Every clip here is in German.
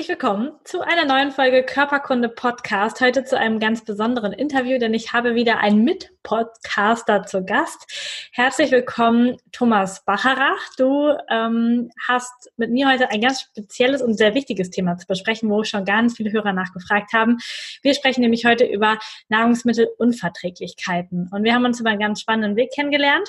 Herzlich willkommen zu einer neuen Folge Körperkunde Podcast. Heute zu einem ganz besonderen Interview, denn ich habe wieder einen Mitpodcaster zu Gast. Herzlich willkommen, Thomas Bacharach. Du ähm, hast mit mir heute ein ganz spezielles und sehr wichtiges Thema zu besprechen, wo schon ganz viele Hörer nachgefragt haben. Wir sprechen nämlich heute über Nahrungsmittelunverträglichkeiten. Und wir haben uns über einen ganz spannenden Weg kennengelernt.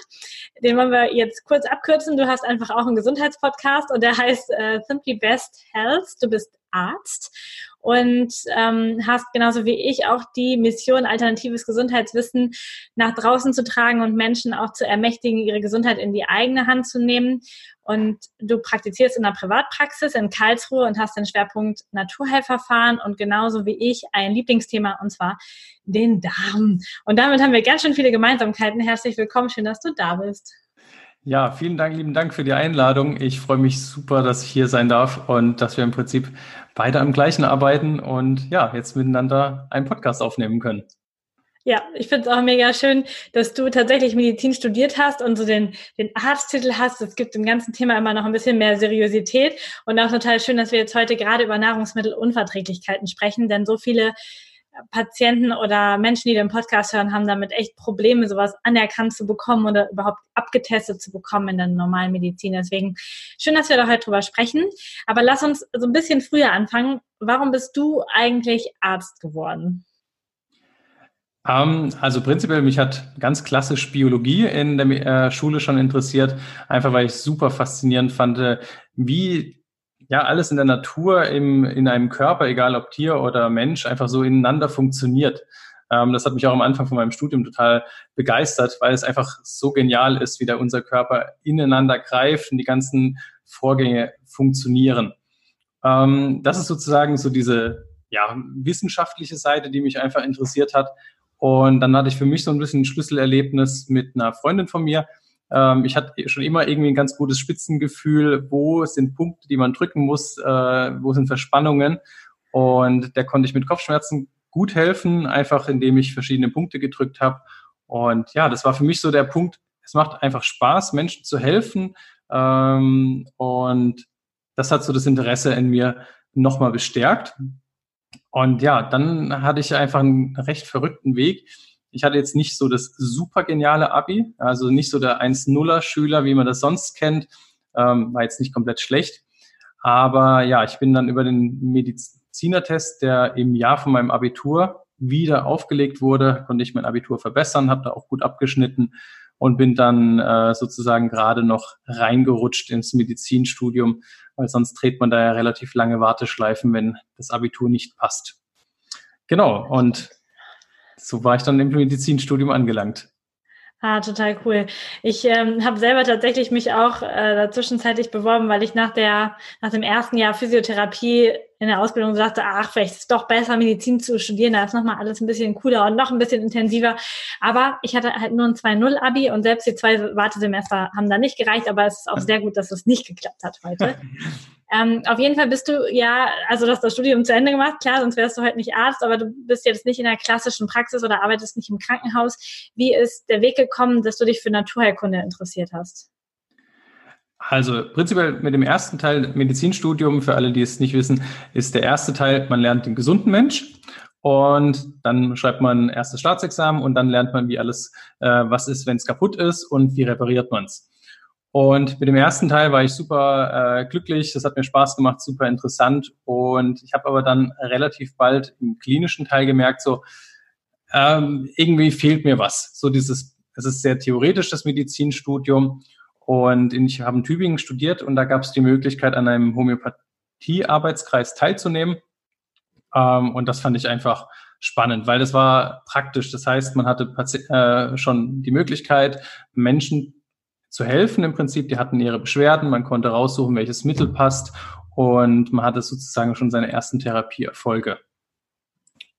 Den wollen wir jetzt kurz abkürzen. Du hast einfach auch einen Gesundheitspodcast und der heißt äh, Simply Best Health. Du bist Arzt und ähm, hast genauso wie ich auch die Mission, alternatives Gesundheitswissen nach draußen zu tragen und Menschen auch zu ermächtigen, ihre Gesundheit in die eigene Hand zu nehmen. Und du praktizierst in einer Privatpraxis in Karlsruhe und hast den Schwerpunkt Naturheilverfahren und genauso wie ich ein Lieblingsthema und zwar den Darm. Und damit haben wir ganz schön viele Gemeinsamkeiten. Herzlich willkommen, schön, dass du da bist. Ja, vielen Dank, lieben Dank für die Einladung. Ich freue mich super, dass ich hier sein darf und dass wir im Prinzip beide am gleichen arbeiten und ja, jetzt miteinander einen Podcast aufnehmen können. Ja, ich finde es auch mega schön, dass du tatsächlich Medizin studiert hast und so den, den Arzttitel hast. Es gibt im ganzen Thema immer noch ein bisschen mehr Seriosität und auch total schön, dass wir jetzt heute gerade über Nahrungsmittelunverträglichkeiten sprechen, denn so viele Patienten oder Menschen, die den Podcast hören, haben damit echt Probleme, sowas anerkannt zu bekommen oder überhaupt abgetestet zu bekommen in der normalen Medizin. Deswegen schön, dass wir da heute drüber sprechen. Aber lass uns so ein bisschen früher anfangen. Warum bist du eigentlich Arzt geworden? Um, ähm, also prinzipiell, mich hat ganz klassisch Biologie in der äh, Schule schon interessiert, einfach weil ich super faszinierend fand, wie ja alles in der Natur, im, in einem Körper, egal ob Tier oder Mensch, einfach so ineinander funktioniert. Ähm, das hat mich auch am Anfang von meinem Studium total begeistert, weil es einfach so genial ist, wie da unser Körper ineinander greift und die ganzen Vorgänge funktionieren. Ähm, das ist sozusagen so diese ja, wissenschaftliche Seite, die mich einfach interessiert hat. Und dann hatte ich für mich so ein bisschen ein Schlüsselerlebnis mit einer Freundin von mir, ähm, ich hatte schon immer irgendwie ein ganz gutes Spitzengefühl, wo sind Punkte, die man drücken muss, äh, wo sind Verspannungen. Und der konnte ich mit Kopfschmerzen gut helfen, einfach indem ich verschiedene Punkte gedrückt habe. Und ja, das war für mich so der Punkt, es macht einfach Spaß, Menschen zu helfen. Ähm, und das hat so das Interesse in mir nochmal bestärkt. Und ja, dann hatte ich einfach einen recht verrückten Weg ich hatte jetzt nicht so das super geniale Abi, also nicht so der 1-0er Schüler, wie man das sonst kennt, ähm, war jetzt nicht komplett schlecht. Aber ja, ich bin dann über den Medizinertest, der im Jahr von meinem Abitur wieder aufgelegt wurde, konnte ich mein Abitur verbessern, habe da auch gut abgeschnitten und bin dann äh, sozusagen gerade noch reingerutscht ins Medizinstudium, weil sonst dreht man da ja relativ lange Warteschleifen, wenn das Abitur nicht passt. Genau, und so war ich dann im Medizinstudium angelangt. Ah, total cool. Ich ähm, habe selber tatsächlich mich auch äh, zwischenzeitlich beworben, weil ich nach der nach dem ersten Jahr Physiotherapie in der Ausbildung sagte, ach, vielleicht ist es doch besser, Medizin zu studieren, da ist nochmal alles ein bisschen cooler und noch ein bisschen intensiver. Aber ich hatte halt nur ein 2-0-Abi und selbst die zwei Wartesemester haben da nicht gereicht, aber es ist auch sehr gut, dass es nicht geklappt hat heute. Ähm, auf jeden Fall bist du ja, also du hast das Studium zu Ende gemacht, klar, sonst wärst du halt nicht Arzt, aber du bist jetzt nicht in der klassischen Praxis oder arbeitest nicht im Krankenhaus. Wie ist der Weg gekommen, dass du dich für Naturheilkunde interessiert hast? Also prinzipiell mit dem ersten Teil Medizinstudium, für alle, die es nicht wissen, ist der erste Teil, man lernt den gesunden Mensch und dann schreibt man erstes Staatsexamen und dann lernt man, wie alles, äh, was ist, wenn es kaputt ist und wie repariert man es. Und mit dem ersten Teil war ich super äh, glücklich, das hat mir Spaß gemacht, super interessant. Und ich habe aber dann relativ bald im klinischen Teil gemerkt, so ähm, irgendwie fehlt mir was. So dieses, es ist sehr theoretisch, das Medizinstudium. Und ich habe in Tübingen studiert und da gab es die Möglichkeit, an einem Homöopathie-Arbeitskreis teilzunehmen. Ähm, und das fand ich einfach spannend, weil das war praktisch. Das heißt, man hatte äh, schon die Möglichkeit, Menschen zu helfen im Prinzip. Die hatten ihre Beschwerden, man konnte raussuchen, welches Mittel passt und man hatte sozusagen schon seine ersten Therapieerfolge.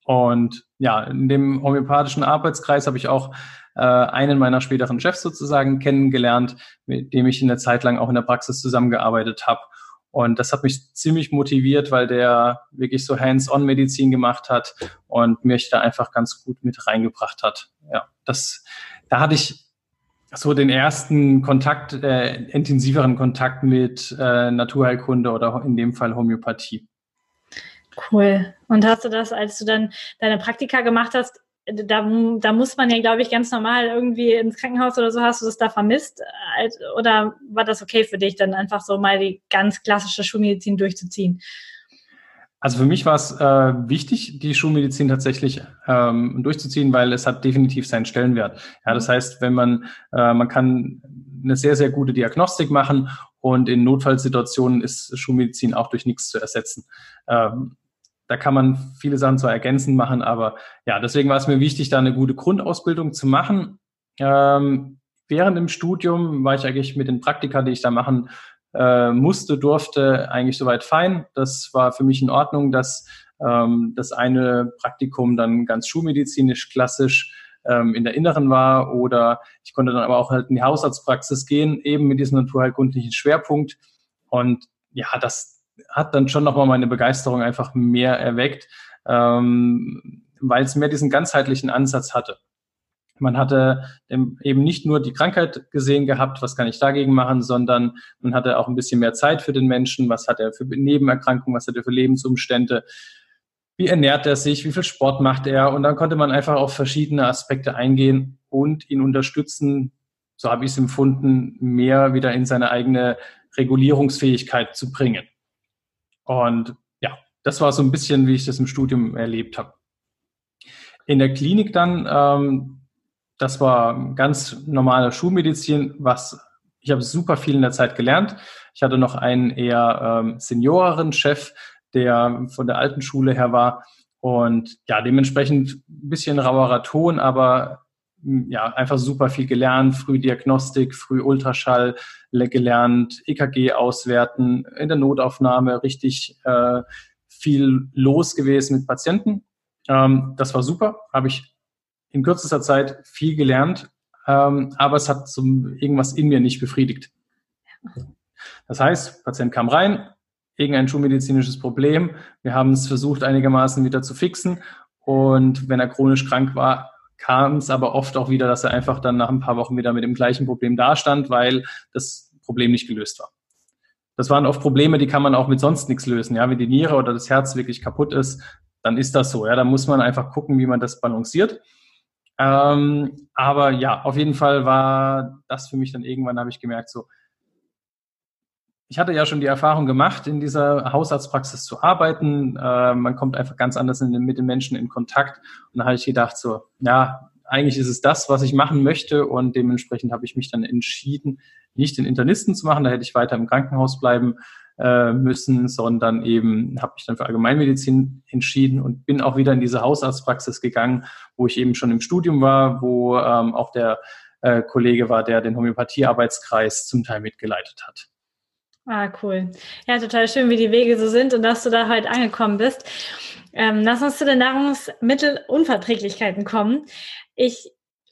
Und ja, in dem homöopathischen Arbeitskreis habe ich auch äh, einen meiner späteren Chefs sozusagen kennengelernt, mit dem ich in der Zeit lang auch in der Praxis zusammengearbeitet habe. Und das hat mich ziemlich motiviert, weil der wirklich so Hands-on-Medizin gemacht hat und mich da einfach ganz gut mit reingebracht hat. Ja, das, da hatte ich so den ersten Kontakt, äh, intensiveren Kontakt mit äh, Naturheilkunde oder in dem Fall Homöopathie. Cool. Und hast du das, als du dann deine Praktika gemacht hast, da, da muss man ja, glaube ich, ganz normal irgendwie ins Krankenhaus oder so, hast du das da vermisst? Oder war das okay für dich, dann einfach so mal die ganz klassische Schulmedizin durchzuziehen? Also für mich war es äh, wichtig, die Schulmedizin tatsächlich ähm, durchzuziehen, weil es hat definitiv seinen Stellenwert. Ja, das heißt, wenn man, äh, man kann eine sehr, sehr gute Diagnostik machen und in Notfallsituationen ist Schulmedizin auch durch nichts zu ersetzen. Ähm, da kann man viele Sachen zwar ergänzend machen, aber ja, deswegen war es mir wichtig, da eine gute Grundausbildung zu machen. Ähm, während dem Studium war ich eigentlich mit den Praktika, die ich da machen äh, musste, durfte, eigentlich soweit fein. Das war für mich in Ordnung, dass ähm, das eine Praktikum dann ganz schulmedizinisch klassisch ähm, in der Inneren war oder ich konnte dann aber auch halt in die Hausarztpraxis gehen, eben mit diesem naturheilkundlichen Schwerpunkt. Und ja, das hat dann schon nochmal meine Begeisterung einfach mehr erweckt, ähm, weil es mehr diesen ganzheitlichen Ansatz hatte. Man hatte eben nicht nur die Krankheit gesehen gehabt, was kann ich dagegen machen, sondern man hatte auch ein bisschen mehr Zeit für den Menschen, was hat er für Nebenerkrankungen, was hat er für Lebensumstände, wie ernährt er sich, wie viel Sport macht er? Und dann konnte man einfach auf verschiedene Aspekte eingehen und ihn unterstützen, so habe ich es empfunden, mehr wieder in seine eigene Regulierungsfähigkeit zu bringen. Und ja, das war so ein bisschen, wie ich das im Studium erlebt habe. In der Klinik dann, ähm, das war ganz normale Schulmedizin, was ich habe super viel in der Zeit gelernt. Ich hatte noch einen eher ähm, senioreren Chef, der von der alten Schule her war und ja, dementsprechend ein bisschen rauerer Ton, aber hm, ja, einfach super viel gelernt, früh Diagnostik, früh Ultraschall gelernt, EKG auswerten, in der Notaufnahme richtig äh, viel los gewesen mit Patienten. Ähm, das war super, habe ich in kürzester Zeit viel gelernt, ähm, aber es hat so irgendwas in mir nicht befriedigt. Das heißt, Patient kam rein, irgendein schulmedizinisches Problem. Wir haben es versucht, einigermaßen wieder zu fixen. Und wenn er chronisch krank war, kam es aber oft auch wieder, dass er einfach dann nach ein paar Wochen wieder mit dem gleichen Problem dastand, weil das Problem nicht gelöst war. Das waren oft Probleme, die kann man auch mit sonst nichts lösen. Ja, wenn die Niere oder das Herz wirklich kaputt ist, dann ist das so. Ja, da muss man einfach gucken, wie man das balanciert. Ähm, aber ja, auf jeden Fall war das für mich dann irgendwann, habe ich gemerkt, so, ich hatte ja schon die Erfahrung gemacht, in dieser Hausarztpraxis zu arbeiten. Äh, man kommt einfach ganz anders in, mit den Menschen in Kontakt. Und da habe ich gedacht, so, ja, eigentlich ist es das, was ich machen möchte. Und dementsprechend habe ich mich dann entschieden, nicht den Internisten zu machen. Da hätte ich weiter im Krankenhaus bleiben äh, müssen, sondern eben habe mich dann für Allgemeinmedizin entschieden und bin auch wieder in diese Hausarztpraxis gegangen, wo ich eben schon im Studium war, wo ähm, auch der äh, Kollege war, der den Homöopathiearbeitskreis zum Teil mitgeleitet hat. Ah, cool. Ja, total schön, wie die Wege so sind und dass du da heute angekommen bist. Ähm, lass uns zu den Nahrungsmittelunverträglichkeiten kommen. Ich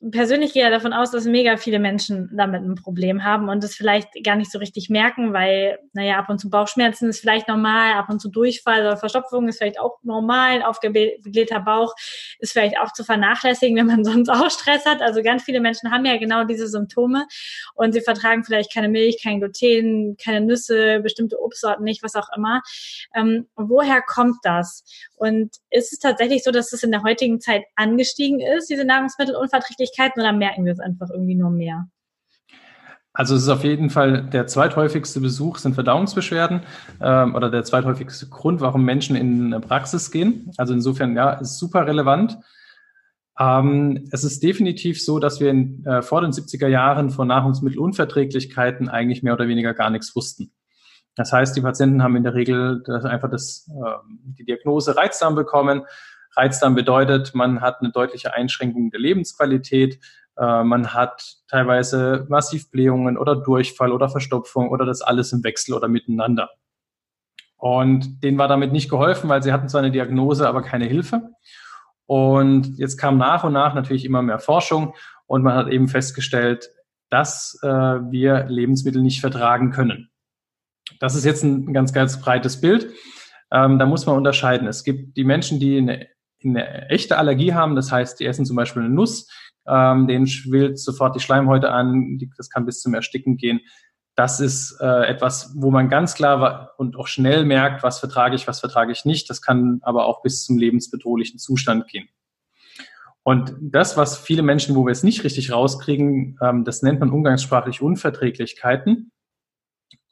persönlich gehe ja davon aus, dass mega viele Menschen damit ein Problem haben und es vielleicht gar nicht so richtig merken, weil, naja, ab und zu Bauchschmerzen ist vielleicht normal, ab und zu Durchfall oder Verstopfung ist vielleicht auch normal, aufgeblähter Bauch ist vielleicht auch zu vernachlässigen, wenn man sonst auch Stress hat. Also ganz viele Menschen haben ja genau diese Symptome und sie vertragen vielleicht keine Milch, kein Gluten, keine Nüsse, bestimmte Obstsorten nicht, was auch immer. Ähm, woher kommt das? Und ist es tatsächlich so, dass es in der heutigen Zeit angestiegen ist, diese Nahrungsmittelunverträglichkeiten, oder merken wir es einfach irgendwie nur mehr? Also es ist auf jeden Fall der zweithäufigste Besuch sind Verdauungsbeschwerden ähm, oder der zweithäufigste Grund, warum Menschen in eine Praxis gehen. Also insofern ja, ist super relevant. Ähm, es ist definitiv so, dass wir in, äh, vor den 70er Jahren von Nahrungsmittelunverträglichkeiten eigentlich mehr oder weniger gar nichts wussten. Das heißt, die Patienten haben in der Regel das, einfach das, äh, die Diagnose Reizdarm bekommen. Reizdarm bedeutet, man hat eine deutliche Einschränkung der Lebensqualität. Äh, man hat teilweise massiv Blähungen oder Durchfall oder Verstopfung oder das alles im Wechsel oder miteinander. Und denen war damit nicht geholfen, weil sie hatten zwar eine Diagnose, aber keine Hilfe. Und jetzt kam nach und nach natürlich immer mehr Forschung und man hat eben festgestellt, dass äh, wir Lebensmittel nicht vertragen können. Das ist jetzt ein ganz, ganz breites Bild. Ähm, da muss man unterscheiden. Es gibt die Menschen, die eine, eine echte Allergie haben, das heißt, die essen zum Beispiel eine Nuss, ähm, denen schwillt sofort die Schleimhäute an, die, das kann bis zum Ersticken gehen. Das ist äh, etwas, wo man ganz klar und auch schnell merkt, was vertrage ich, was vertrage ich nicht. Das kann aber auch bis zum lebensbedrohlichen Zustand gehen. Und das, was viele Menschen, wo wir es nicht richtig rauskriegen, ähm, das nennt man umgangssprachlich Unverträglichkeiten.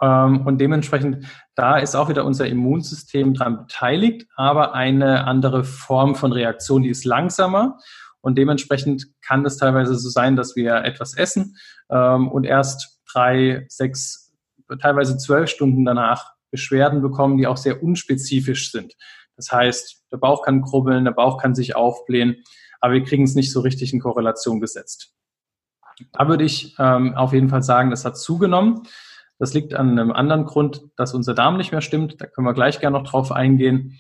Ähm, und dementsprechend, da ist auch wieder unser Immunsystem dran beteiligt, aber eine andere Form von Reaktion, die ist langsamer. Und dementsprechend kann es teilweise so sein, dass wir etwas essen ähm, und erst drei, sechs, teilweise zwölf Stunden danach Beschwerden bekommen, die auch sehr unspezifisch sind. Das heißt, der Bauch kann krubbeln, der Bauch kann sich aufblähen, aber wir kriegen es nicht so richtig in Korrelation gesetzt. Da würde ich ähm, auf jeden Fall sagen, das hat zugenommen. Das liegt an einem anderen Grund, dass unser Darm nicht mehr stimmt. Da können wir gleich gerne noch drauf eingehen.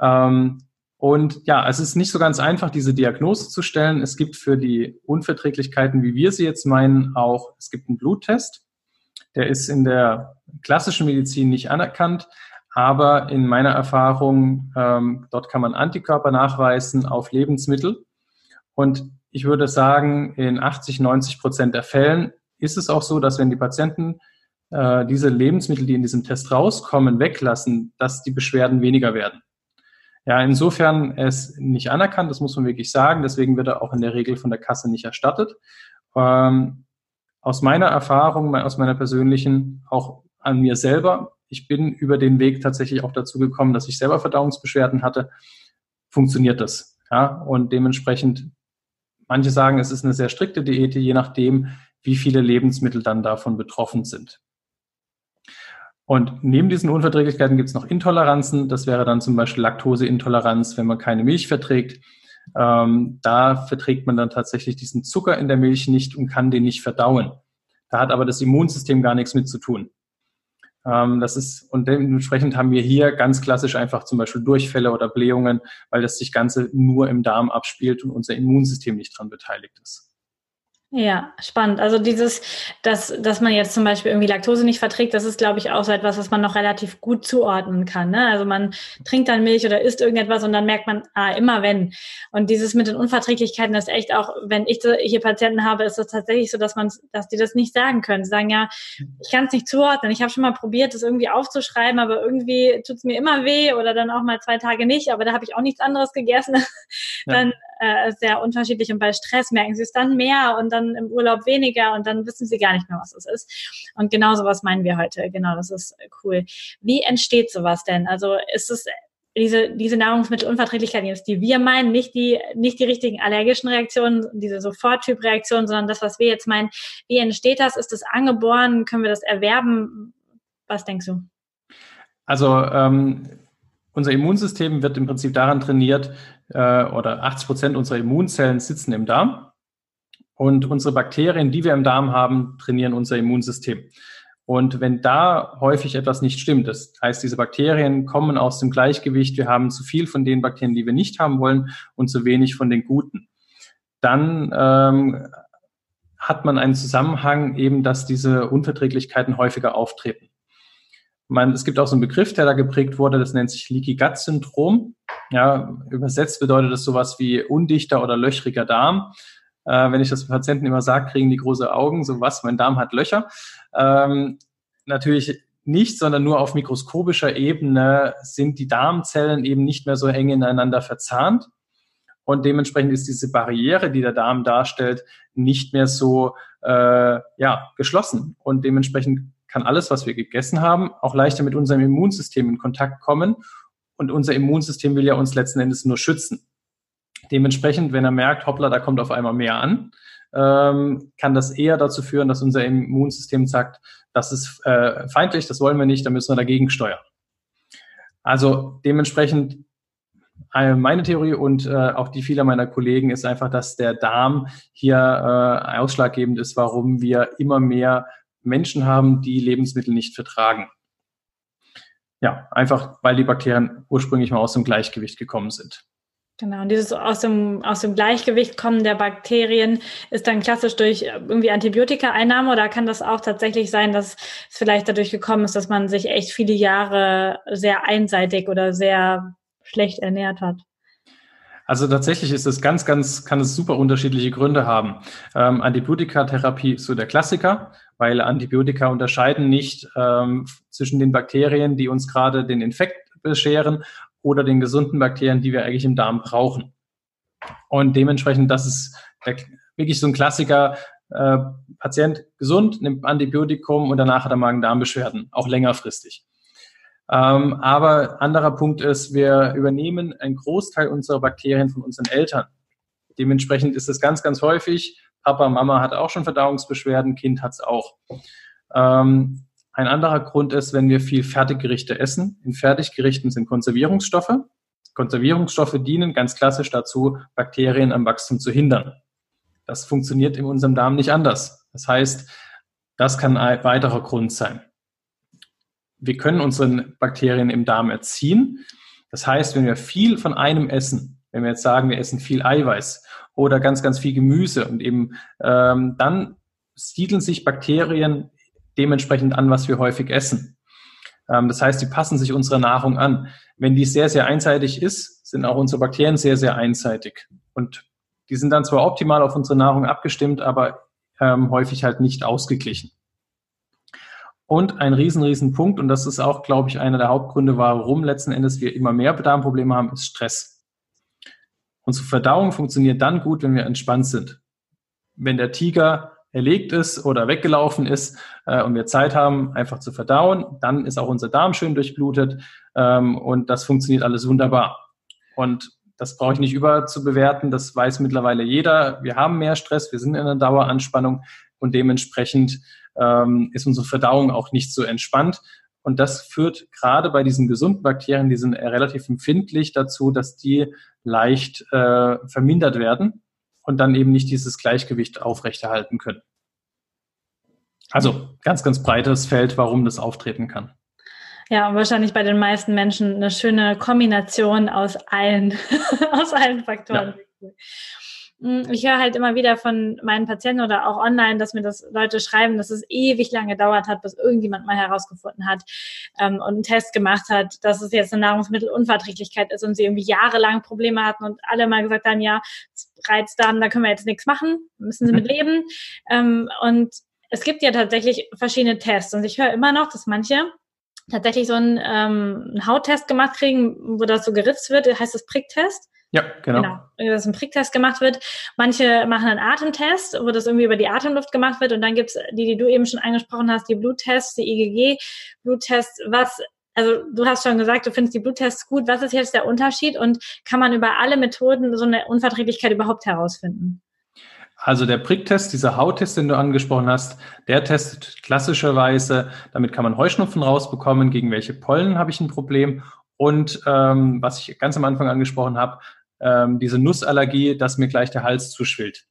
Ähm, und ja, es ist nicht so ganz einfach, diese Diagnose zu stellen. Es gibt für die Unverträglichkeiten, wie wir sie jetzt meinen, auch, es gibt einen Bluttest. Der ist in der klassischen Medizin nicht anerkannt, aber in meiner Erfahrung, ähm, dort kann man Antikörper nachweisen auf Lebensmittel. Und ich würde sagen, in 80, 90 Prozent der Fällen ist es auch so, dass wenn die Patienten äh, diese Lebensmittel, die in diesem Test rauskommen, weglassen, dass die Beschwerden weniger werden. Ja, insofern es nicht anerkannt, das muss man wirklich sagen. Deswegen wird er auch in der Regel von der Kasse nicht erstattet. Ähm, aus meiner Erfahrung, aus meiner persönlichen, auch an mir selber, ich bin über den Weg tatsächlich auch dazu gekommen, dass ich selber Verdauungsbeschwerden hatte. Funktioniert das? Ja, und dementsprechend, manche sagen, es ist eine sehr strikte Diät, je nachdem, wie viele Lebensmittel dann davon betroffen sind. Und neben diesen Unverträglichkeiten gibt es noch Intoleranzen. Das wäre dann zum Beispiel Laktoseintoleranz, wenn man keine Milch verträgt. Ähm, da verträgt man dann tatsächlich diesen Zucker in der Milch nicht und kann den nicht verdauen. Da hat aber das Immunsystem gar nichts mit zu tun. Ähm, das ist, und dementsprechend haben wir hier ganz klassisch einfach zum Beispiel Durchfälle oder Blähungen, weil das sich Ganze nur im Darm abspielt und unser Immunsystem nicht dran beteiligt ist. Ja, spannend. Also dieses, dass, dass man jetzt zum Beispiel irgendwie Laktose nicht verträgt, das ist, glaube ich, auch so etwas, was man noch relativ gut zuordnen kann. Ne? Also man trinkt dann Milch oder isst irgendetwas und dann merkt man, ah, immer wenn. Und dieses mit den Unverträglichkeiten ist echt auch, wenn ich hier Patienten habe, ist es tatsächlich so, dass man, dass die das nicht sagen können. Sie sagen ja, ich kann es nicht zuordnen. Ich habe schon mal probiert, das irgendwie aufzuschreiben, aber irgendwie tut es mir immer weh oder dann auch mal zwei Tage nicht, aber da habe ich auch nichts anderes gegessen. Dann äh, sehr unterschiedlich und bei Stress merken sie es dann mehr und dann im Urlaub weniger und dann wissen sie gar nicht mehr, was es ist. Und genau sowas meinen wir heute. Genau, das ist cool. Wie entsteht sowas denn? Also ist es diese, diese Nahrungsmittelunverträglichkeit jetzt, die wir meinen, nicht die, nicht die richtigen allergischen Reaktionen, diese Soforttyp-Reaktionen, sondern das, was wir jetzt meinen. Wie entsteht das? Ist das angeboren? Können wir das erwerben? Was denkst du? Also ähm, unser Immunsystem wird im Prinzip daran trainiert, äh, oder 80 Prozent unserer Immunzellen sitzen im Darm. Und unsere Bakterien, die wir im Darm haben, trainieren unser Immunsystem. Und wenn da häufig etwas nicht stimmt, das heißt, diese Bakterien kommen aus dem Gleichgewicht, wir haben zu viel von den Bakterien, die wir nicht haben wollen, und zu wenig von den guten, dann ähm, hat man einen Zusammenhang eben, dass diese Unverträglichkeiten häufiger auftreten. Man, es gibt auch so einen Begriff, der da geprägt wurde, das nennt sich Leaky Gut Syndrom. Ja, übersetzt bedeutet das sowas wie undichter oder löchriger Darm. Äh, wenn ich das Patienten immer sage, kriegen die große Augen, so was, mein Darm hat Löcher. Ähm, natürlich nicht, sondern nur auf mikroskopischer Ebene sind die Darmzellen eben nicht mehr so eng ineinander verzahnt. Und dementsprechend ist diese Barriere, die der Darm darstellt, nicht mehr so äh, ja, geschlossen. Und dementsprechend kann alles, was wir gegessen haben, auch leichter mit unserem Immunsystem in Kontakt kommen. Und unser Immunsystem will ja uns letzten Endes nur schützen. Dementsprechend, wenn er merkt, hoppla, da kommt auf einmal mehr an, ähm, kann das eher dazu führen, dass unser Immunsystem sagt, das ist äh, feindlich, das wollen wir nicht, da müssen wir dagegen steuern. Also dementsprechend äh, meine Theorie und äh, auch die vieler meiner Kollegen ist einfach, dass der Darm hier äh, ausschlaggebend ist, warum wir immer mehr Menschen haben, die Lebensmittel nicht vertragen. Ja, einfach weil die Bakterien ursprünglich mal aus dem Gleichgewicht gekommen sind. Genau, und dieses aus dem, aus dem Gleichgewicht kommen der Bakterien ist dann klassisch durch irgendwie Antibiotika-Einnahme oder kann das auch tatsächlich sein, dass es vielleicht dadurch gekommen ist, dass man sich echt viele Jahre sehr einseitig oder sehr schlecht ernährt hat? Also tatsächlich ist es ganz, ganz, kann es super unterschiedliche Gründe haben. Ähm, Antibiotikatherapie ist so der Klassiker, weil Antibiotika unterscheiden nicht ähm, zwischen den Bakterien, die uns gerade den Infekt bescheren oder den gesunden Bakterien, die wir eigentlich im Darm brauchen. Und dementsprechend, das ist wirklich so ein Klassiker. Äh, Patient gesund, nimmt Antibiotikum und danach hat er Magen-Darm-Beschwerden, auch längerfristig. Ähm, aber anderer Punkt ist, wir übernehmen einen Großteil unserer Bakterien von unseren Eltern. Dementsprechend ist es ganz, ganz häufig. Papa, Mama hat auch schon Verdauungsbeschwerden, Kind hat es auch. Ähm, ein anderer Grund ist, wenn wir viel Fertiggerichte essen. In Fertiggerichten sind Konservierungsstoffe. Konservierungsstoffe dienen ganz klassisch dazu, Bakterien am Wachstum zu hindern. Das funktioniert in unserem Darm nicht anders. Das heißt, das kann ein weiterer Grund sein. Wir können unsere Bakterien im Darm erziehen. Das heißt, wenn wir viel von einem essen, wenn wir jetzt sagen, wir essen viel Eiweiß oder ganz, ganz viel Gemüse und eben ähm, dann siedeln sich Bakterien dementsprechend an, was wir häufig essen. Ähm, das heißt, die passen sich unserer Nahrung an. Wenn die sehr, sehr einseitig ist, sind auch unsere Bakterien sehr, sehr einseitig. Und die sind dann zwar optimal auf unsere Nahrung abgestimmt, aber ähm, häufig halt nicht ausgeglichen. Und ein riesen, riesen Punkt, und das ist auch, glaube ich, einer der Hauptgründe, warum letzten Endes wir immer mehr Darmprobleme haben, ist Stress. Unsere Verdauung funktioniert dann gut, wenn wir entspannt sind. Wenn der Tiger erlegt ist oder weggelaufen ist äh, und wir Zeit haben, einfach zu verdauen, dann ist auch unser Darm schön durchblutet ähm, und das funktioniert alles wunderbar. Und das brauche ich nicht überzubewerten, das weiß mittlerweile jeder. Wir haben mehr Stress, wir sind in einer Daueranspannung und dementsprechend ähm, ist unsere Verdauung auch nicht so entspannt. Und das führt gerade bei diesen gesunden Bakterien, die sind relativ empfindlich dazu, dass die leicht äh, vermindert werden und dann eben nicht dieses Gleichgewicht aufrechterhalten können. Also ganz, ganz breites Feld, warum das auftreten kann. Ja, und wahrscheinlich bei den meisten Menschen eine schöne Kombination aus allen, aus allen Faktoren. Ja. Hm, ich höre halt immer wieder von meinen Patienten oder auch online, dass mir das Leute schreiben, dass es ewig lange gedauert hat, bis irgendjemand mal herausgefunden hat ähm, und einen Test gemacht hat, dass es jetzt eine Nahrungsmittelunverträglichkeit ist und sie irgendwie jahrelang Probleme hatten und alle mal gesagt haben, ja, Reizdarm, da können wir jetzt nichts machen, müssen sie mhm. mit leben. Ähm, und es gibt ja tatsächlich verschiedene Tests und ich höre immer noch, dass manche tatsächlich so einen, ähm, einen Hauttest gemacht kriegen, wo das so geritzt wird, heißt das Pricktest. Ja, genau. genau. Dass ein Pricktest gemacht wird. Manche machen einen Atemtest, wo das irgendwie über die Atemluft gemacht wird. Und dann gibt's die, die du eben schon angesprochen hast, die Bluttests, die IgG-Bluttests. Was, also du hast schon gesagt, du findest die Bluttests gut. Was ist jetzt der Unterschied? Und kann man über alle Methoden so eine Unverträglichkeit überhaupt herausfinden? Also der Pricktest, dieser Hauttest, den du angesprochen hast, der testet klassischerweise, damit kann man Heuschnupfen rausbekommen, gegen welche Pollen habe ich ein Problem. Und ähm, was ich ganz am Anfang angesprochen habe, ähm, diese Nussallergie, dass mir gleich der Hals zuschwillt.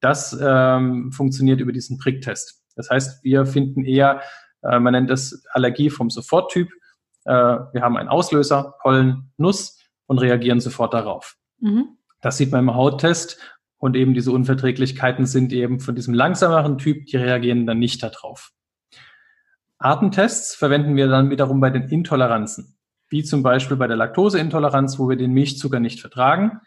Das ähm, funktioniert über diesen Pricktest. Das heißt, wir finden eher, äh, man nennt das Allergie vom Soforttyp. Äh, wir haben einen Auslöser, Pollen, Nuss und reagieren sofort darauf. Mhm. Das sieht man im Hauttest und eben diese Unverträglichkeiten sind eben von diesem langsameren Typ, die reagieren dann nicht darauf. Artentests verwenden wir dann wiederum bei den Intoleranzen wie zum Beispiel bei der Laktoseintoleranz, wo wir den Milchzucker nicht vertragen,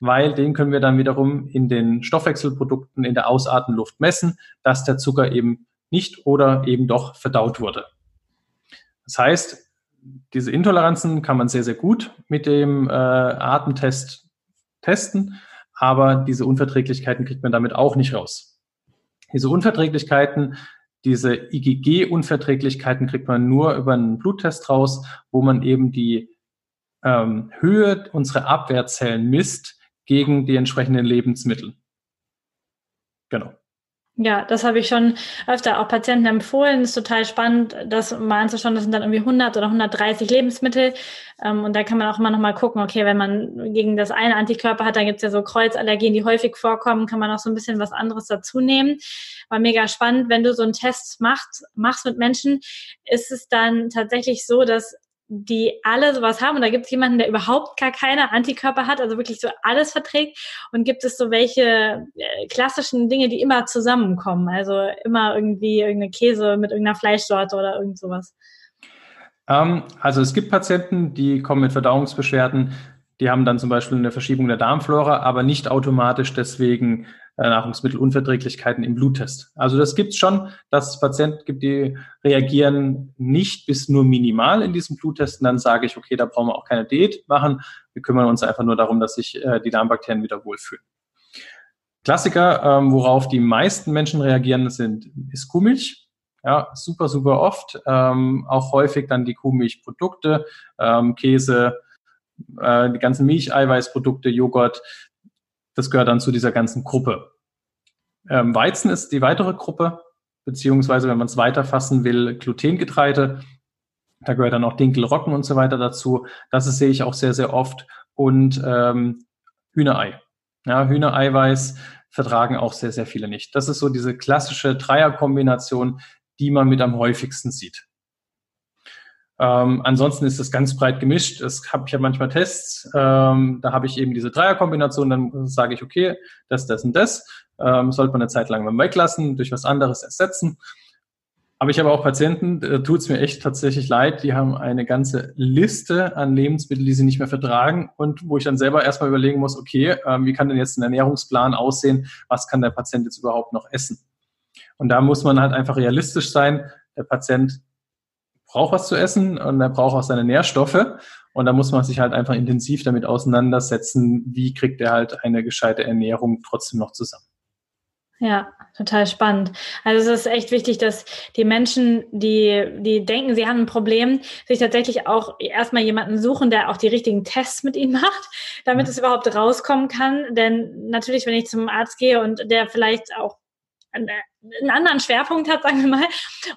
weil den können wir dann wiederum in den Stoffwechselprodukten in der Ausartenluft messen, dass der Zucker eben nicht oder eben doch verdaut wurde. Das heißt, diese Intoleranzen kann man sehr, sehr gut mit dem äh, Atemtest testen, aber diese Unverträglichkeiten kriegt man damit auch nicht raus. Diese Unverträglichkeiten diese IgG-Unverträglichkeiten kriegt man nur über einen Bluttest raus, wo man eben die ähm, Höhe unserer Abwehrzellen misst gegen die entsprechenden Lebensmittel. Genau. Ja, das habe ich schon öfter auch Patienten empfohlen. Ist total spannend, das mal anzuschauen. Das sind dann irgendwie 100 oder 130 Lebensmittel. Ähm, und da kann man auch immer noch mal gucken, okay, wenn man gegen das eine Antikörper hat, dann gibt es ja so Kreuzallergien, die häufig vorkommen, kann man auch so ein bisschen was anderes dazu nehmen. War mega spannend. Wenn du so einen Test machst, machst mit Menschen, ist es dann tatsächlich so, dass die alle sowas haben. Und da gibt es jemanden, der überhaupt gar keine Antikörper hat, also wirklich so alles verträgt. Und gibt es so welche äh, klassischen Dinge, die immer zusammenkommen, also immer irgendwie irgendeine Käse mit irgendeiner Fleischsorte oder irgend sowas. Ähm, also es gibt Patienten, die kommen mit Verdauungsbeschwerden, die haben dann zum Beispiel eine Verschiebung der Darmflora, aber nicht automatisch deswegen äh, Nahrungsmittelunverträglichkeiten im Bluttest. Also das gibt es schon, dass es Patienten gibt, die reagieren nicht bis nur minimal in diesem Bluttest. Und dann sage ich, okay, da brauchen wir auch keine Diät machen. Wir kümmern uns einfach nur darum, dass sich äh, die Darmbakterien wieder wohlfühlen. Klassiker, ähm, worauf die meisten Menschen reagieren, sind ist Kuhmilch. Ja, super, super oft. Ähm, auch häufig dann die Kuhmilchprodukte, ähm, Käse, äh, die ganzen Milcheiweißprodukte, Joghurt. Das gehört dann zu dieser ganzen Gruppe. Ähm, Weizen ist die weitere Gruppe, beziehungsweise wenn man es weiterfassen will, Glutengetreide. Da gehört dann auch Dinkel, Roggen und so weiter dazu. Das sehe ich auch sehr, sehr oft. Und ähm, Hühnerei. Ja, Hühnereiweiß vertragen auch sehr, sehr viele nicht. Das ist so diese klassische Dreierkombination, die man mit am häufigsten sieht. Ähm, ansonsten ist das ganz breit gemischt. Es habe ich ja manchmal Tests, ähm, da habe ich eben diese Dreierkombination, dann sage ich, okay, das, das und das. Ähm, sollte man eine Zeit lang weglassen, durch was anderes ersetzen. Aber ich habe auch Patienten, da tut es mir echt tatsächlich leid, die haben eine ganze Liste an Lebensmitteln, die sie nicht mehr vertragen und wo ich dann selber erstmal überlegen muss, okay, ähm, wie kann denn jetzt ein Ernährungsplan aussehen, was kann der Patient jetzt überhaupt noch essen? Und da muss man halt einfach realistisch sein. Der Patient braucht was zu essen und er braucht auch seine Nährstoffe. Und da muss man sich halt einfach intensiv damit auseinandersetzen, wie kriegt er halt eine gescheite Ernährung trotzdem noch zusammen. Ja, total spannend. Also es ist echt wichtig, dass die Menschen, die, die denken, sie haben ein Problem, sich tatsächlich auch erstmal jemanden suchen, der auch die richtigen Tests mit ihnen macht, damit es überhaupt rauskommen kann. Denn natürlich, wenn ich zum Arzt gehe und der vielleicht auch einen anderen Schwerpunkt hat, sagen wir mal,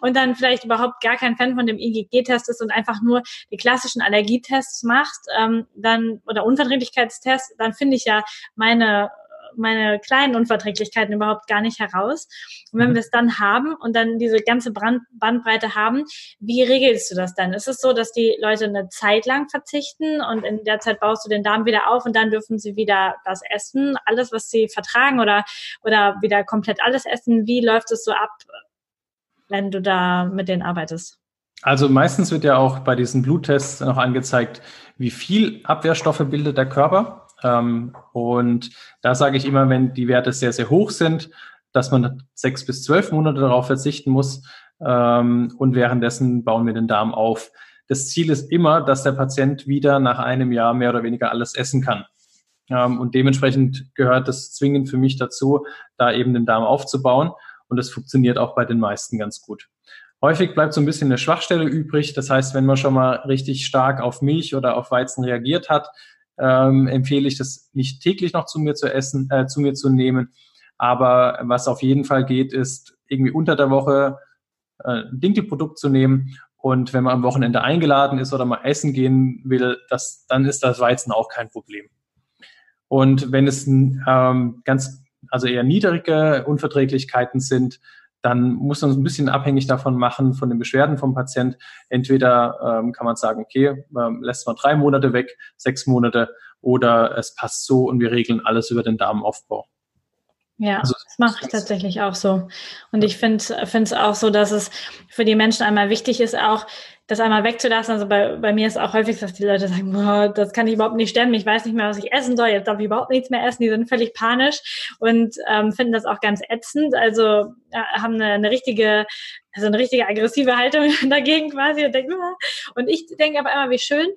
und dann vielleicht überhaupt gar kein Fan von dem IgG-Test ist und einfach nur die klassischen Allergietests macht, ähm, dann oder Unverträglichkeitstests, dann finde ich ja meine meine kleinen Unverträglichkeiten überhaupt gar nicht heraus. Und wenn mhm. wir es dann haben und dann diese ganze Brand Bandbreite haben, wie regelst du das dann? Ist es so, dass die Leute eine Zeit lang verzichten und in der Zeit baust du den Darm wieder auf und dann dürfen sie wieder das essen, alles, was sie vertragen oder, oder wieder komplett alles essen? Wie läuft es so ab, wenn du da mit denen arbeitest? Also meistens wird ja auch bei diesen Bluttests noch angezeigt, wie viel Abwehrstoffe bildet der Körper. Ähm, und da sage ich immer, wenn die Werte sehr, sehr hoch sind, dass man sechs bis zwölf Monate darauf verzichten muss. Ähm, und währenddessen bauen wir den Darm auf. Das Ziel ist immer, dass der Patient wieder nach einem Jahr mehr oder weniger alles essen kann. Ähm, und dementsprechend gehört das zwingend für mich dazu, da eben den Darm aufzubauen. Und das funktioniert auch bei den meisten ganz gut. Häufig bleibt so ein bisschen eine Schwachstelle übrig. Das heißt, wenn man schon mal richtig stark auf Milch oder auf Weizen reagiert hat, ähm, empfehle ich das nicht täglich noch zu mir zu essen, äh, zu mir zu nehmen. Aber was auf jeden Fall geht, ist irgendwie unter der Woche äh, ein Dinkelprodukt zu nehmen. Und wenn man am Wochenende eingeladen ist oder mal essen gehen will, das, dann ist das Weizen auch kein Problem. Und wenn es ähm, ganz, also eher niedrige Unverträglichkeiten sind, dann muss man es ein bisschen abhängig davon machen, von den Beschwerden vom Patient. Entweder ähm, kann man sagen, okay, ähm, lässt man drei Monate weg, sechs Monate, oder es passt so und wir regeln alles über den Darmaufbau. Ja, also, das mache ich tatsächlich auch so. Und ich finde es auch so, dass es für die Menschen einmal wichtig ist, auch das einmal wegzulassen. Also bei, bei mir ist auch häufig, dass die Leute sagen, boah, das kann ich überhaupt nicht stemmen, ich weiß nicht mehr, was ich essen soll, jetzt darf ich überhaupt nichts mehr essen. Die sind völlig panisch und ähm, finden das auch ganz ätzend. Also äh, haben eine, eine richtige, also eine richtige aggressive Haltung dagegen quasi und denken, und ich denke aber immer, wie schön,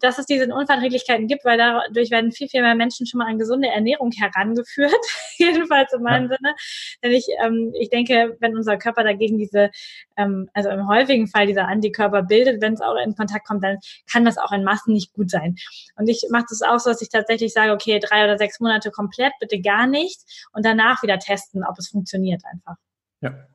dass es diese Unverträglichkeiten gibt, weil dadurch werden viel, viel mehr Menschen schon mal an gesunde Ernährung herangeführt, jedenfalls in meinem ja. Sinne. Denn ich, ähm, ich denke, wenn unser Körper dagegen diese, ähm, also im häufigen Fall dieser Antikörper bildet, wenn es auch in Kontakt kommt, dann kann das auch in Massen nicht gut sein. Und ich mache das auch so, dass ich tatsächlich sage, okay, drei oder sechs Monate komplett, bitte gar nicht und danach wieder testen, ob es funktioniert einfach. Ja,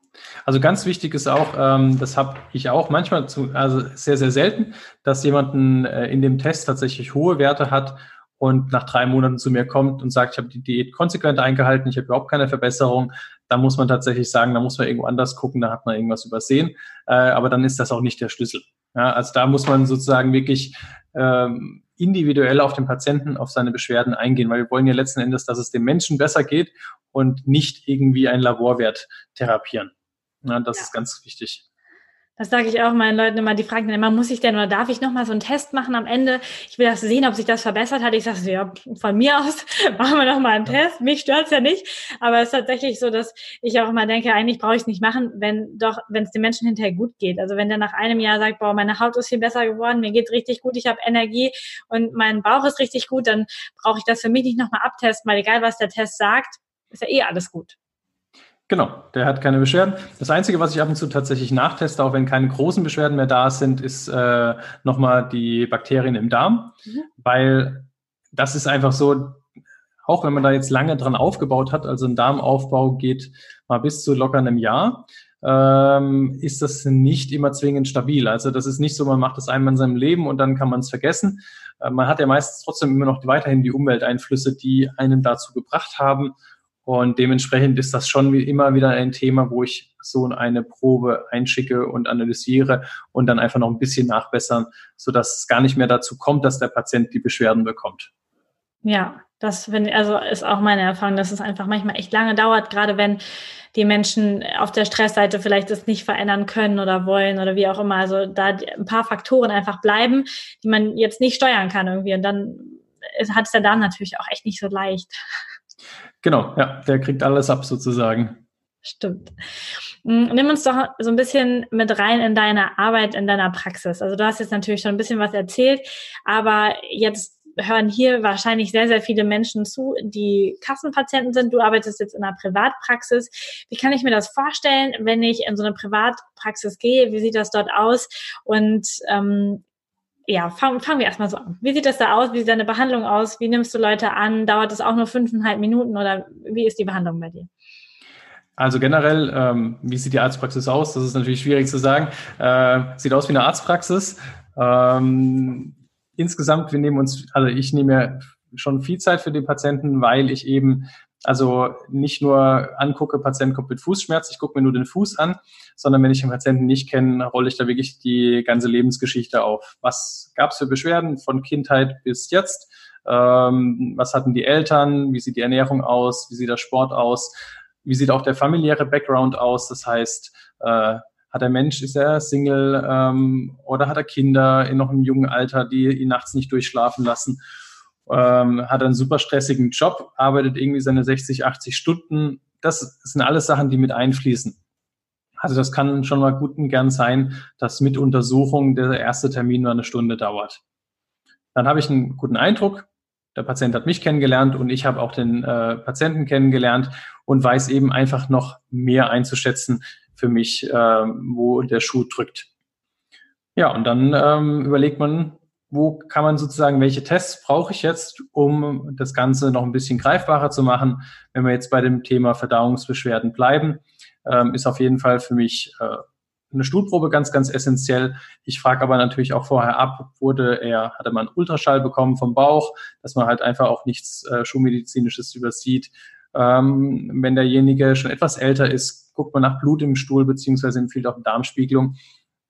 also ganz wichtig ist auch, ähm, das habe ich auch manchmal zu, also sehr, sehr selten, dass jemanden äh, in dem Test tatsächlich hohe Werte hat und nach drei Monaten zu mir kommt und sagt, ich habe die Diät konsequent eingehalten, ich habe überhaupt keine Verbesserung. Da muss man tatsächlich sagen, da muss man irgendwo anders gucken, da hat man irgendwas übersehen. Äh, aber dann ist das auch nicht der Schlüssel. Ja, also da muss man sozusagen wirklich ähm, individuell auf den Patienten, auf seine Beschwerden eingehen, weil wir wollen ja letzten Endes, dass es dem Menschen besser geht und nicht irgendwie einen Laborwert therapieren. Ja, das ja. ist ganz wichtig. Das sage ich auch meinen Leuten immer, die fragen dann immer, muss ich denn oder darf ich nochmal so einen Test machen am Ende? Ich will das sehen, ob sich das verbessert hat. Ich sage so, ja, von mir aus machen wir nochmal einen Test. Mich stört's ja nicht. Aber es ist tatsächlich so, dass ich auch immer denke, eigentlich brauche ich es nicht machen, wenn doch, wenn es dem Menschen hinterher gut geht. Also wenn der nach einem Jahr sagt, boah, meine Haut ist viel besser geworden, mir geht's richtig gut, ich habe Energie und mein Bauch ist richtig gut, dann brauche ich das für mich nicht nochmal abtesten, weil egal was der Test sagt, ist ja eh alles gut. Genau, der hat keine Beschwerden. Das Einzige, was ich ab und zu tatsächlich nachteste, auch wenn keine großen Beschwerden mehr da sind, ist äh, nochmal die Bakterien im Darm, mhm. weil das ist einfach so, auch wenn man da jetzt lange dran aufgebaut hat, also ein Darmaufbau geht mal bis zu locker einem Jahr, ähm, ist das nicht immer zwingend stabil. Also das ist nicht so, man macht das einmal in seinem Leben und dann kann man es vergessen. Äh, man hat ja meistens trotzdem immer noch weiterhin die Umwelteinflüsse, die einen dazu gebracht haben, und dementsprechend ist das schon wie immer wieder ein Thema, wo ich so eine Probe einschicke und analysiere und dann einfach noch ein bisschen nachbessern, sodass es gar nicht mehr dazu kommt, dass der Patient die Beschwerden bekommt. Ja, das finde also ist auch meine Erfahrung, dass es einfach manchmal echt lange dauert, gerade wenn die Menschen auf der Stressseite vielleicht das nicht verändern können oder wollen oder wie auch immer. Also da ein paar Faktoren einfach bleiben, die man jetzt nicht steuern kann irgendwie. Und dann hat es der Darm natürlich auch echt nicht so leicht. Genau, ja, der kriegt alles ab sozusagen. Stimmt. Hm, nimm uns doch so ein bisschen mit rein in deine Arbeit, in deiner Praxis. Also du hast jetzt natürlich schon ein bisschen was erzählt, aber jetzt hören hier wahrscheinlich sehr, sehr viele Menschen zu, die Kassenpatienten sind. Du arbeitest jetzt in einer Privatpraxis. Wie kann ich mir das vorstellen, wenn ich in so eine Privatpraxis gehe? Wie sieht das dort aus? Und ähm, ja, fangen, fangen wir erstmal so an. Wie sieht das da aus? Wie sieht deine Behandlung aus? Wie nimmst du Leute an? Dauert das auch nur fünfeinhalb Minuten oder wie ist die Behandlung bei dir? Also generell, ähm, wie sieht die Arztpraxis aus? Das ist natürlich schwierig zu sagen. Äh, sieht aus wie eine Arztpraxis. Ähm, insgesamt, wir nehmen uns, also ich nehme ja schon viel Zeit für den Patienten, weil ich eben also nicht nur angucke, Patient kommt mit Fußschmerz, ich gucke mir nur den Fuß an, sondern wenn ich den Patienten nicht kenne, rolle ich da wirklich die ganze Lebensgeschichte auf. Was gab es für Beschwerden von Kindheit bis jetzt? Ähm, was hatten die Eltern? Wie sieht die Ernährung aus? Wie sieht der Sport aus? Wie sieht auch der familiäre Background aus? Das heißt, äh, hat der Mensch, ist er Single ähm, oder hat er Kinder in noch einem jungen Alter, die ihn nachts nicht durchschlafen lassen? Ähm, hat einen super stressigen Job, arbeitet irgendwie seine 60, 80 Stunden. Das sind alles Sachen, die mit einfließen. Also das kann schon mal gut und gern sein, dass mit Untersuchung der erste Termin nur eine Stunde dauert. Dann habe ich einen guten Eindruck. Der Patient hat mich kennengelernt und ich habe auch den äh, Patienten kennengelernt und weiß eben einfach noch mehr einzuschätzen für mich, äh, wo der Schuh drückt. Ja, und dann ähm, überlegt man, wo kann man sozusagen, welche Tests brauche ich jetzt, um das Ganze noch ein bisschen greifbarer zu machen. Wenn wir jetzt bei dem Thema Verdauungsbeschwerden bleiben, ähm, ist auf jeden Fall für mich äh, eine Stuhlprobe ganz, ganz essentiell. Ich frage aber natürlich auch vorher ab, wurde er, hatte man Ultraschall bekommen vom Bauch, dass man halt einfach auch nichts äh, Schulmedizinisches übersieht. Ähm, wenn derjenige schon etwas älter ist, guckt man nach Blut im Stuhl, beziehungsweise empfiehlt auch eine Darmspiegelung,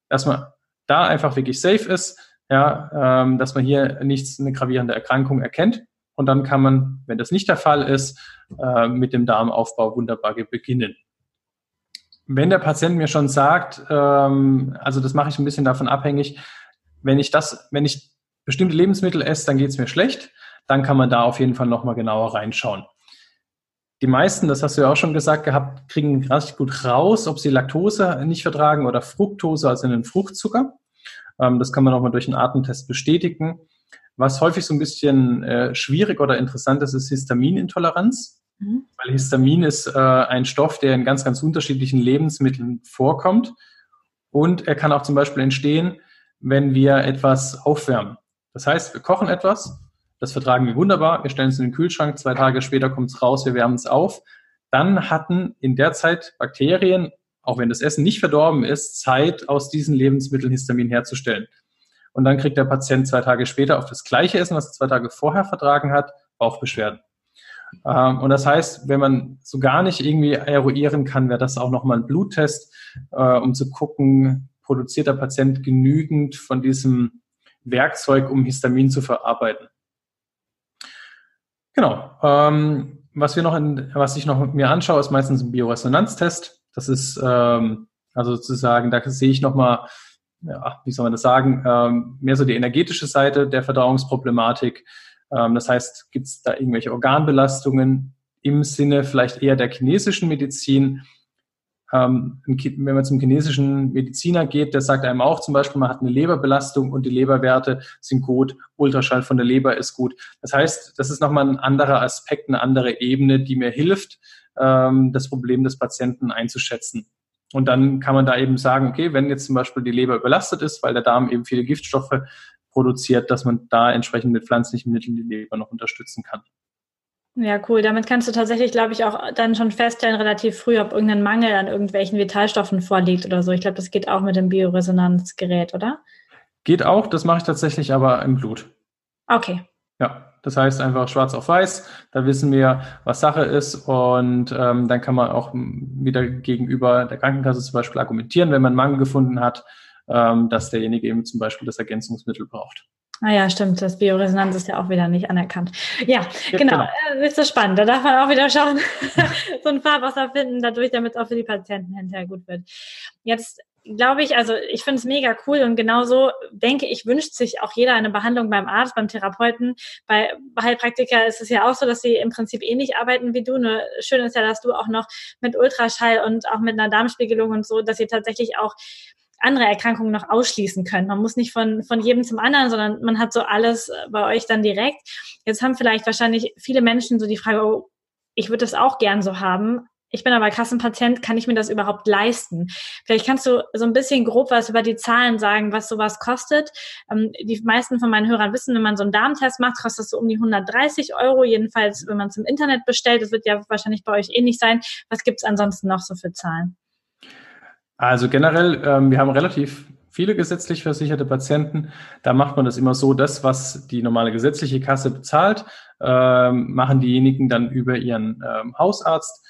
dass man da einfach wirklich safe ist ja, ähm, dass man hier nichts, eine gravierende Erkrankung erkennt. Und dann kann man, wenn das nicht der Fall ist, äh, mit dem Darmaufbau wunderbar beginnen. Wenn der Patient mir schon sagt, ähm, also das mache ich ein bisschen davon abhängig, wenn ich das, wenn ich bestimmte Lebensmittel esse, dann geht es mir schlecht, dann kann man da auf jeden Fall nochmal genauer reinschauen. Die meisten, das hast du ja auch schon gesagt gehabt, kriegen richtig gut raus, ob sie Laktose nicht vertragen oder Fructose, also einen Fruchtzucker. Ähm, das kann man auch mal durch einen Atemtest bestätigen. Was häufig so ein bisschen äh, schwierig oder interessant ist, ist Histaminintoleranz. Mhm. Weil Histamin ist äh, ein Stoff, der in ganz, ganz unterschiedlichen Lebensmitteln vorkommt. Und er kann auch zum Beispiel entstehen, wenn wir etwas aufwärmen. Das heißt, wir kochen etwas, das vertragen wir wunderbar, wir stellen es in den Kühlschrank, zwei Tage später kommt es raus, wir wärmen es auf. Dann hatten in der Zeit Bakterien auch wenn das Essen nicht verdorben ist, Zeit, aus diesen Lebensmitteln Histamin herzustellen. Und dann kriegt der Patient zwei Tage später auf das gleiche Essen, was er zwei Tage vorher vertragen hat, Bauchbeschwerden. Ähm, und das heißt, wenn man so gar nicht irgendwie eruieren kann, wäre das auch nochmal ein Bluttest, äh, um zu gucken, produziert der Patient genügend von diesem Werkzeug, um Histamin zu verarbeiten. Genau. Ähm, was wir noch in, was ich noch mir anschaue, ist meistens ein Bioresonanztest. Das ist ähm, also sozusagen, da sehe ich nochmal, ja, wie soll man das sagen, ähm, mehr so die energetische Seite der Verdauungsproblematik. Ähm, das heißt, gibt es da irgendwelche Organbelastungen im Sinne vielleicht eher der chinesischen Medizin? Ähm, wenn man zum chinesischen Mediziner geht, der sagt einem auch zum Beispiel, man hat eine Leberbelastung und die Leberwerte sind gut, Ultraschall von der Leber ist gut. Das heißt, das ist nochmal ein anderer Aspekt, eine andere Ebene, die mir hilft, ähm, das Problem des Patienten einzuschätzen. Und dann kann man da eben sagen, okay, wenn jetzt zum Beispiel die Leber überlastet ist, weil der Darm eben viele Giftstoffe produziert, dass man da entsprechend mit pflanzlichen Mitteln die Leber noch unterstützen kann. Ja, cool. Damit kannst du tatsächlich, glaube ich, auch dann schon feststellen, relativ früh, ob irgendein Mangel an irgendwelchen Vitalstoffen vorliegt oder so. Ich glaube, das geht auch mit dem Bioresonanzgerät, oder? Geht auch, das mache ich tatsächlich aber im Blut. Okay. Ja, das heißt einfach schwarz auf weiß, da wissen wir, was Sache ist und ähm, dann kann man auch wieder gegenüber der Krankenkasse zum Beispiel argumentieren, wenn man Mangel gefunden hat, ähm, dass derjenige eben zum Beispiel das Ergänzungsmittel braucht. Ah ja, stimmt. Das Bioresonanz ist ja auch wieder nicht anerkannt. Ja, ja genau. genau. Das ist so spannend. Da darf man auch wieder schauen, so ein Fahrwasser finden, dadurch, damit es auch für die Patienten hinterher gut wird. Jetzt glaube ich, also ich finde es mega cool und genauso denke ich, wünscht sich auch jeder eine Behandlung beim Arzt, beim Therapeuten. Bei Heilpraktiker ist es ja auch so, dass sie im Prinzip ähnlich arbeiten wie du. Nur schön ist ja, dass du auch noch mit Ultraschall und auch mit einer Darmspiegelung und so, dass sie tatsächlich auch andere Erkrankungen noch ausschließen können. Man muss nicht von, von jedem zum anderen, sondern man hat so alles bei euch dann direkt. Jetzt haben vielleicht wahrscheinlich viele Menschen so die Frage, oh, ich würde das auch gern so haben. Ich bin aber Kassenpatient, kann ich mir das überhaupt leisten? Vielleicht kannst du so ein bisschen grob was über die Zahlen sagen, was sowas kostet. Ähm, die meisten von meinen Hörern wissen, wenn man so einen Darmtest macht, kostet das so um die 130 Euro. Jedenfalls, wenn man es im Internet bestellt, das wird ja wahrscheinlich bei euch ähnlich sein. Was gibt es ansonsten noch so für Zahlen? Also generell, ähm, wir haben relativ viele gesetzlich versicherte Patienten. Da macht man das immer so, das, was die normale gesetzliche Kasse bezahlt, ähm, machen diejenigen dann über ihren Hausarzt.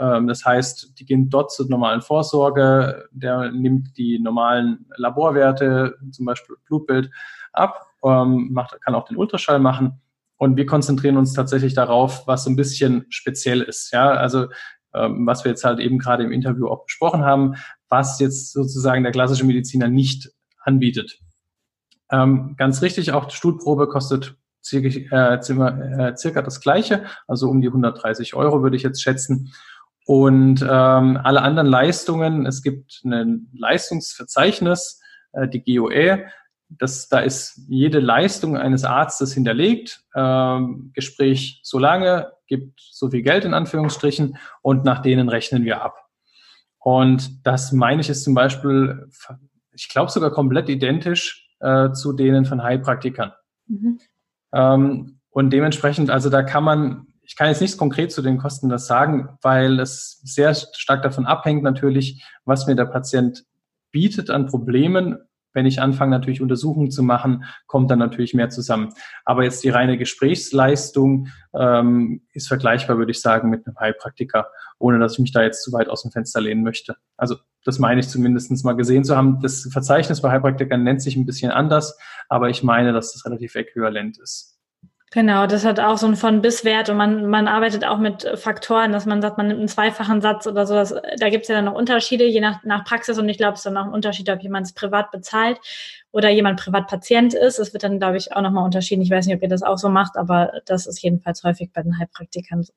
Ähm, das heißt, die gehen dort zur normalen Vorsorge, der nimmt die normalen Laborwerte, zum Beispiel Blutbild, ab, ähm, macht, kann auch den Ultraschall machen. Und wir konzentrieren uns tatsächlich darauf, was so ein bisschen speziell ist. Ja, also ähm, was wir jetzt halt eben gerade im Interview auch besprochen haben, was jetzt sozusagen der klassische Mediziner nicht anbietet. Ähm, ganz richtig, auch die Stuhlprobe kostet circa, äh, äh, circa das gleiche, also um die 130 Euro würde ich jetzt schätzen. Und ähm, alle anderen Leistungen, es gibt ein Leistungsverzeichnis, äh, die GOE, das, da ist jede Leistung eines Arztes hinterlegt. Ähm, Gespräch so lange, gibt so viel Geld in Anführungsstrichen und nach denen rechnen wir ab. Und das meine ich ist zum Beispiel, ich glaube sogar komplett identisch äh, zu denen von Heilpraktikern. Mhm. Ähm, und dementsprechend, also da kann man, ich kann jetzt nichts konkret zu den Kosten das sagen, weil es sehr stark davon abhängt natürlich, was mir der Patient bietet an Problemen wenn ich anfange, natürlich Untersuchungen zu machen, kommt dann natürlich mehr zusammen. Aber jetzt die reine Gesprächsleistung ähm, ist vergleichbar, würde ich sagen, mit einem Heilpraktiker, ohne dass ich mich da jetzt zu weit aus dem Fenster lehnen möchte. Also das meine ich zumindest mal gesehen zu haben. Das Verzeichnis bei Heilpraktikern nennt sich ein bisschen anders, aber ich meine, dass das relativ äquivalent ist. Genau, das hat auch so einen von-bis-Wert und man, man arbeitet auch mit Faktoren, dass man sagt, man nimmt einen zweifachen Satz oder so. Das, da gibt es ja dann noch Unterschiede, je nach, nach Praxis und ich glaube, es ist dann auch ein Unterschied, ob jemand es privat bezahlt oder jemand Privatpatient ist. Es wird dann, glaube ich, auch nochmal unterschieden. Ich weiß nicht, ob ihr das auch so macht, aber das ist jedenfalls häufig bei den Heilpraktikern so.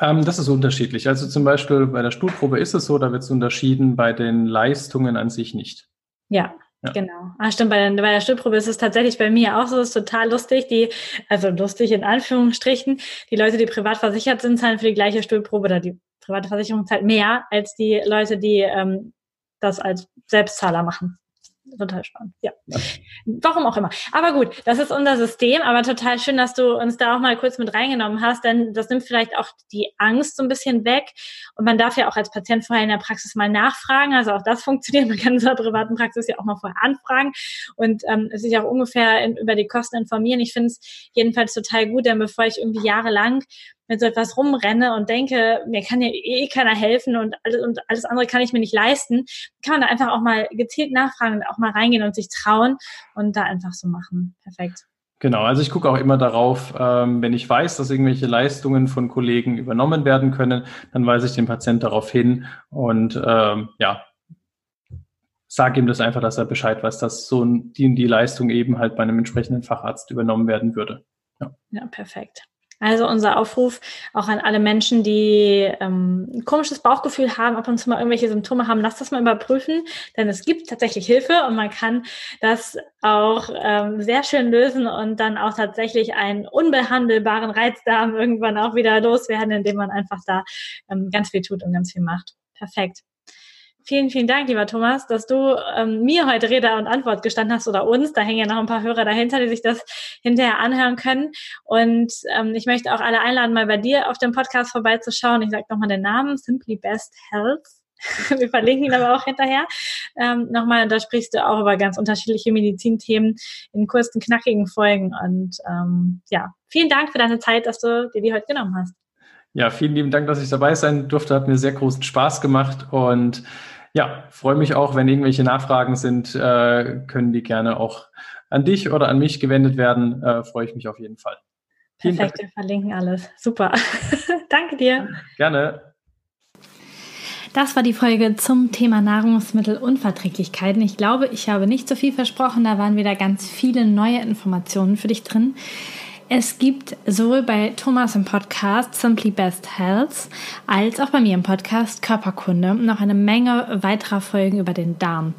Ähm, das ist unterschiedlich. Also zum Beispiel bei der Stuhlprobe ist es so, da wird es unterschieden, bei den Leistungen an sich nicht. Ja, ja. Genau. Ah, stimmt, bei der, bei der Stimmprobe ist es tatsächlich bei mir auch so, ist total lustig, die, also lustig in Anführungsstrichen, die Leute, die privat versichert sind, zahlen für die gleiche Stuhlprobe oder die private Versicherung zahlt mehr als die Leute, die ähm, das als Selbstzahler machen total spannend. Ja. Warum auch immer. Aber gut, das ist unser System, aber total schön, dass du uns da auch mal kurz mit reingenommen hast, denn das nimmt vielleicht auch die Angst so ein bisschen weg. Und man darf ja auch als Patient vorher in der Praxis mal nachfragen. Also auch das funktioniert. Man kann in seiner privaten Praxis ja auch mal vorher anfragen und ähm, sich auch ungefähr in, über die Kosten informieren. Ich finde es jedenfalls total gut, denn bevor ich irgendwie jahrelang mit so etwas rumrenne und denke, mir kann ja eh keiner helfen und alles, und alles andere kann ich mir nicht leisten, kann man da einfach auch mal gezielt nachfragen und auch mal reingehen und sich trauen und da einfach so machen. Perfekt. Genau, also ich gucke auch immer darauf, ähm, wenn ich weiß, dass irgendwelche Leistungen von Kollegen übernommen werden können, dann weise ich den Patient darauf hin und ähm, ja, sage ihm das einfach, dass er Bescheid weiß, dass so die, die Leistung eben halt bei einem entsprechenden Facharzt übernommen werden würde. Ja, ja perfekt. Also unser Aufruf auch an alle Menschen, die ähm, ein komisches Bauchgefühl haben, ab und zu mal irgendwelche Symptome haben, lasst das mal überprüfen, denn es gibt tatsächlich Hilfe und man kann das auch ähm, sehr schön lösen und dann auch tatsächlich einen unbehandelbaren Reizdarm irgendwann auch wieder loswerden, indem man einfach da ähm, ganz viel tut und ganz viel macht. Perfekt. Vielen, vielen Dank, lieber Thomas, dass du ähm, mir heute Rede und Antwort gestanden hast oder uns. Da hängen ja noch ein paar Hörer dahinter, die sich das hinterher anhören können. Und ähm, ich möchte auch alle einladen, mal bei dir auf dem Podcast vorbeizuschauen. Ich sage nochmal den Namen, Simply Best Health. Wir verlinken ihn aber auch hinterher. Ähm, nochmal, da sprichst du auch über ganz unterschiedliche Medizinthemen in kurzen, knackigen Folgen. Und ähm, ja, vielen Dank für deine Zeit, dass du dir die heute genommen hast. Ja, vielen lieben Dank, dass ich dabei sein durfte. Hat mir sehr großen Spaß gemacht und ja, freue mich auch, wenn irgendwelche Nachfragen sind, äh, können die gerne auch an dich oder an mich gewendet werden. Äh, freue ich mich auf jeden Fall. Perfekt, wir verlinken alles. Super. Danke dir. Gerne. Das war die Folge zum Thema Nahrungsmittelunverträglichkeiten. Ich glaube, ich habe nicht so viel versprochen. Da waren wieder ganz viele neue Informationen für dich drin. Es gibt sowohl bei Thomas im Podcast Simply Best Health als auch bei mir im Podcast Körperkunde noch eine Menge weiterer Folgen über den Darm.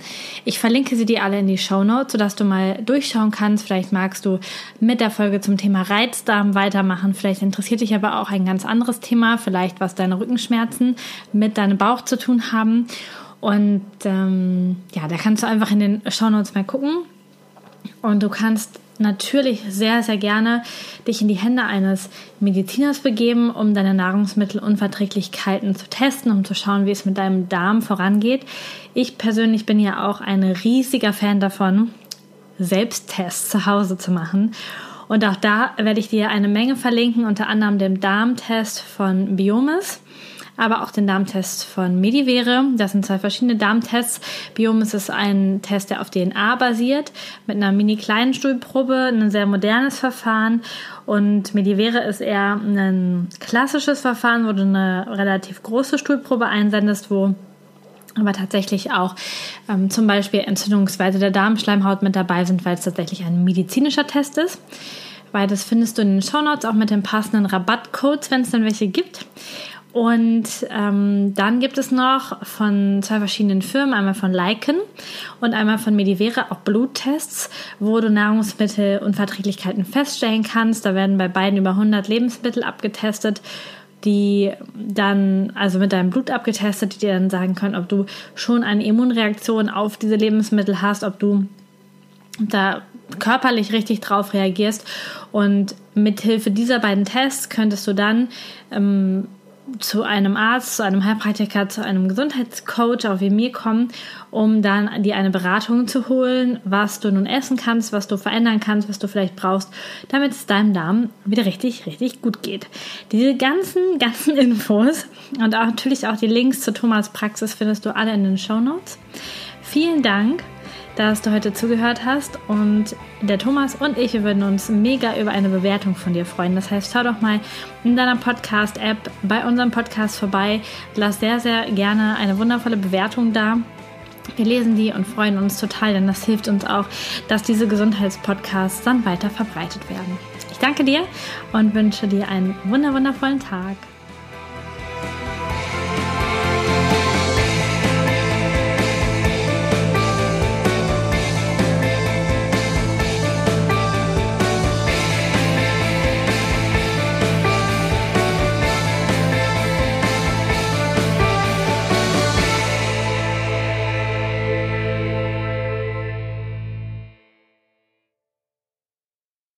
Ich verlinke sie dir alle in die Show Notes, sodass du mal durchschauen kannst. Vielleicht magst du mit der Folge zum Thema Reizdarm weitermachen. Vielleicht interessiert dich aber auch ein ganz anderes Thema, vielleicht was deine Rückenschmerzen mit deinem Bauch zu tun haben. Und ähm, ja, da kannst du einfach in den Show Notes mal gucken. Und du kannst natürlich sehr, sehr gerne dich in die Hände eines Mediziners begeben, um deine Nahrungsmittelunverträglichkeiten zu testen, um zu schauen, wie es mit deinem Darm vorangeht. Ich persönlich bin ja auch ein riesiger Fan davon, Selbsttests zu Hause zu machen. Und auch da werde ich dir eine Menge verlinken, unter anderem den Darmtest von Biomis aber auch den Darmtest von Medivere. Das sind zwei verschiedene Darmtests. Biomis ist ein Test, der auf DNA basiert, mit einer mini kleinen Stuhlprobe, ein sehr modernes Verfahren. Und Medivere ist eher ein klassisches Verfahren, wo du eine relativ große Stuhlprobe einsendest, wo aber tatsächlich auch ähm, zum Beispiel Entzündungsweise der Darmschleimhaut mit dabei sind, weil es tatsächlich ein medizinischer Test ist. Beides findest du in den Shownotes, auch mit den passenden Rabattcodes, wenn es dann welche gibt. Und ähm, dann gibt es noch von zwei verschiedenen Firmen, einmal von Lycan und einmal von Medivere auch Bluttests, wo du Nahrungsmittelunverträglichkeiten feststellen kannst. Da werden bei beiden über 100 Lebensmittel abgetestet, die dann, also mit deinem Blut abgetestet, die dir dann sagen können, ob du schon eine Immunreaktion auf diese Lebensmittel hast, ob du da körperlich richtig drauf reagierst. Und mithilfe dieser beiden Tests könntest du dann ähm, zu einem Arzt, zu einem Heilpraktiker, zu einem Gesundheitscoach, auch wie mir kommen, um dann dir eine Beratung zu holen, was du nun essen kannst, was du verändern kannst, was du vielleicht brauchst, damit es deinem Darm wieder richtig, richtig gut geht. Diese ganzen, ganzen Infos und auch natürlich auch die Links zu Thomas Praxis findest du alle in den Show Notes. Vielen Dank dass du heute zugehört hast. Und der Thomas und ich, würden uns mega über eine Bewertung von dir freuen. Das heißt, schau doch mal in deiner Podcast-App bei unserem Podcast vorbei. Lass sehr, sehr gerne eine wundervolle Bewertung da. Wir lesen die und freuen uns total, denn das hilft uns auch, dass diese Gesundheitspodcasts dann weiter verbreitet werden. Ich danke dir und wünsche dir einen wunderwundervollen Tag.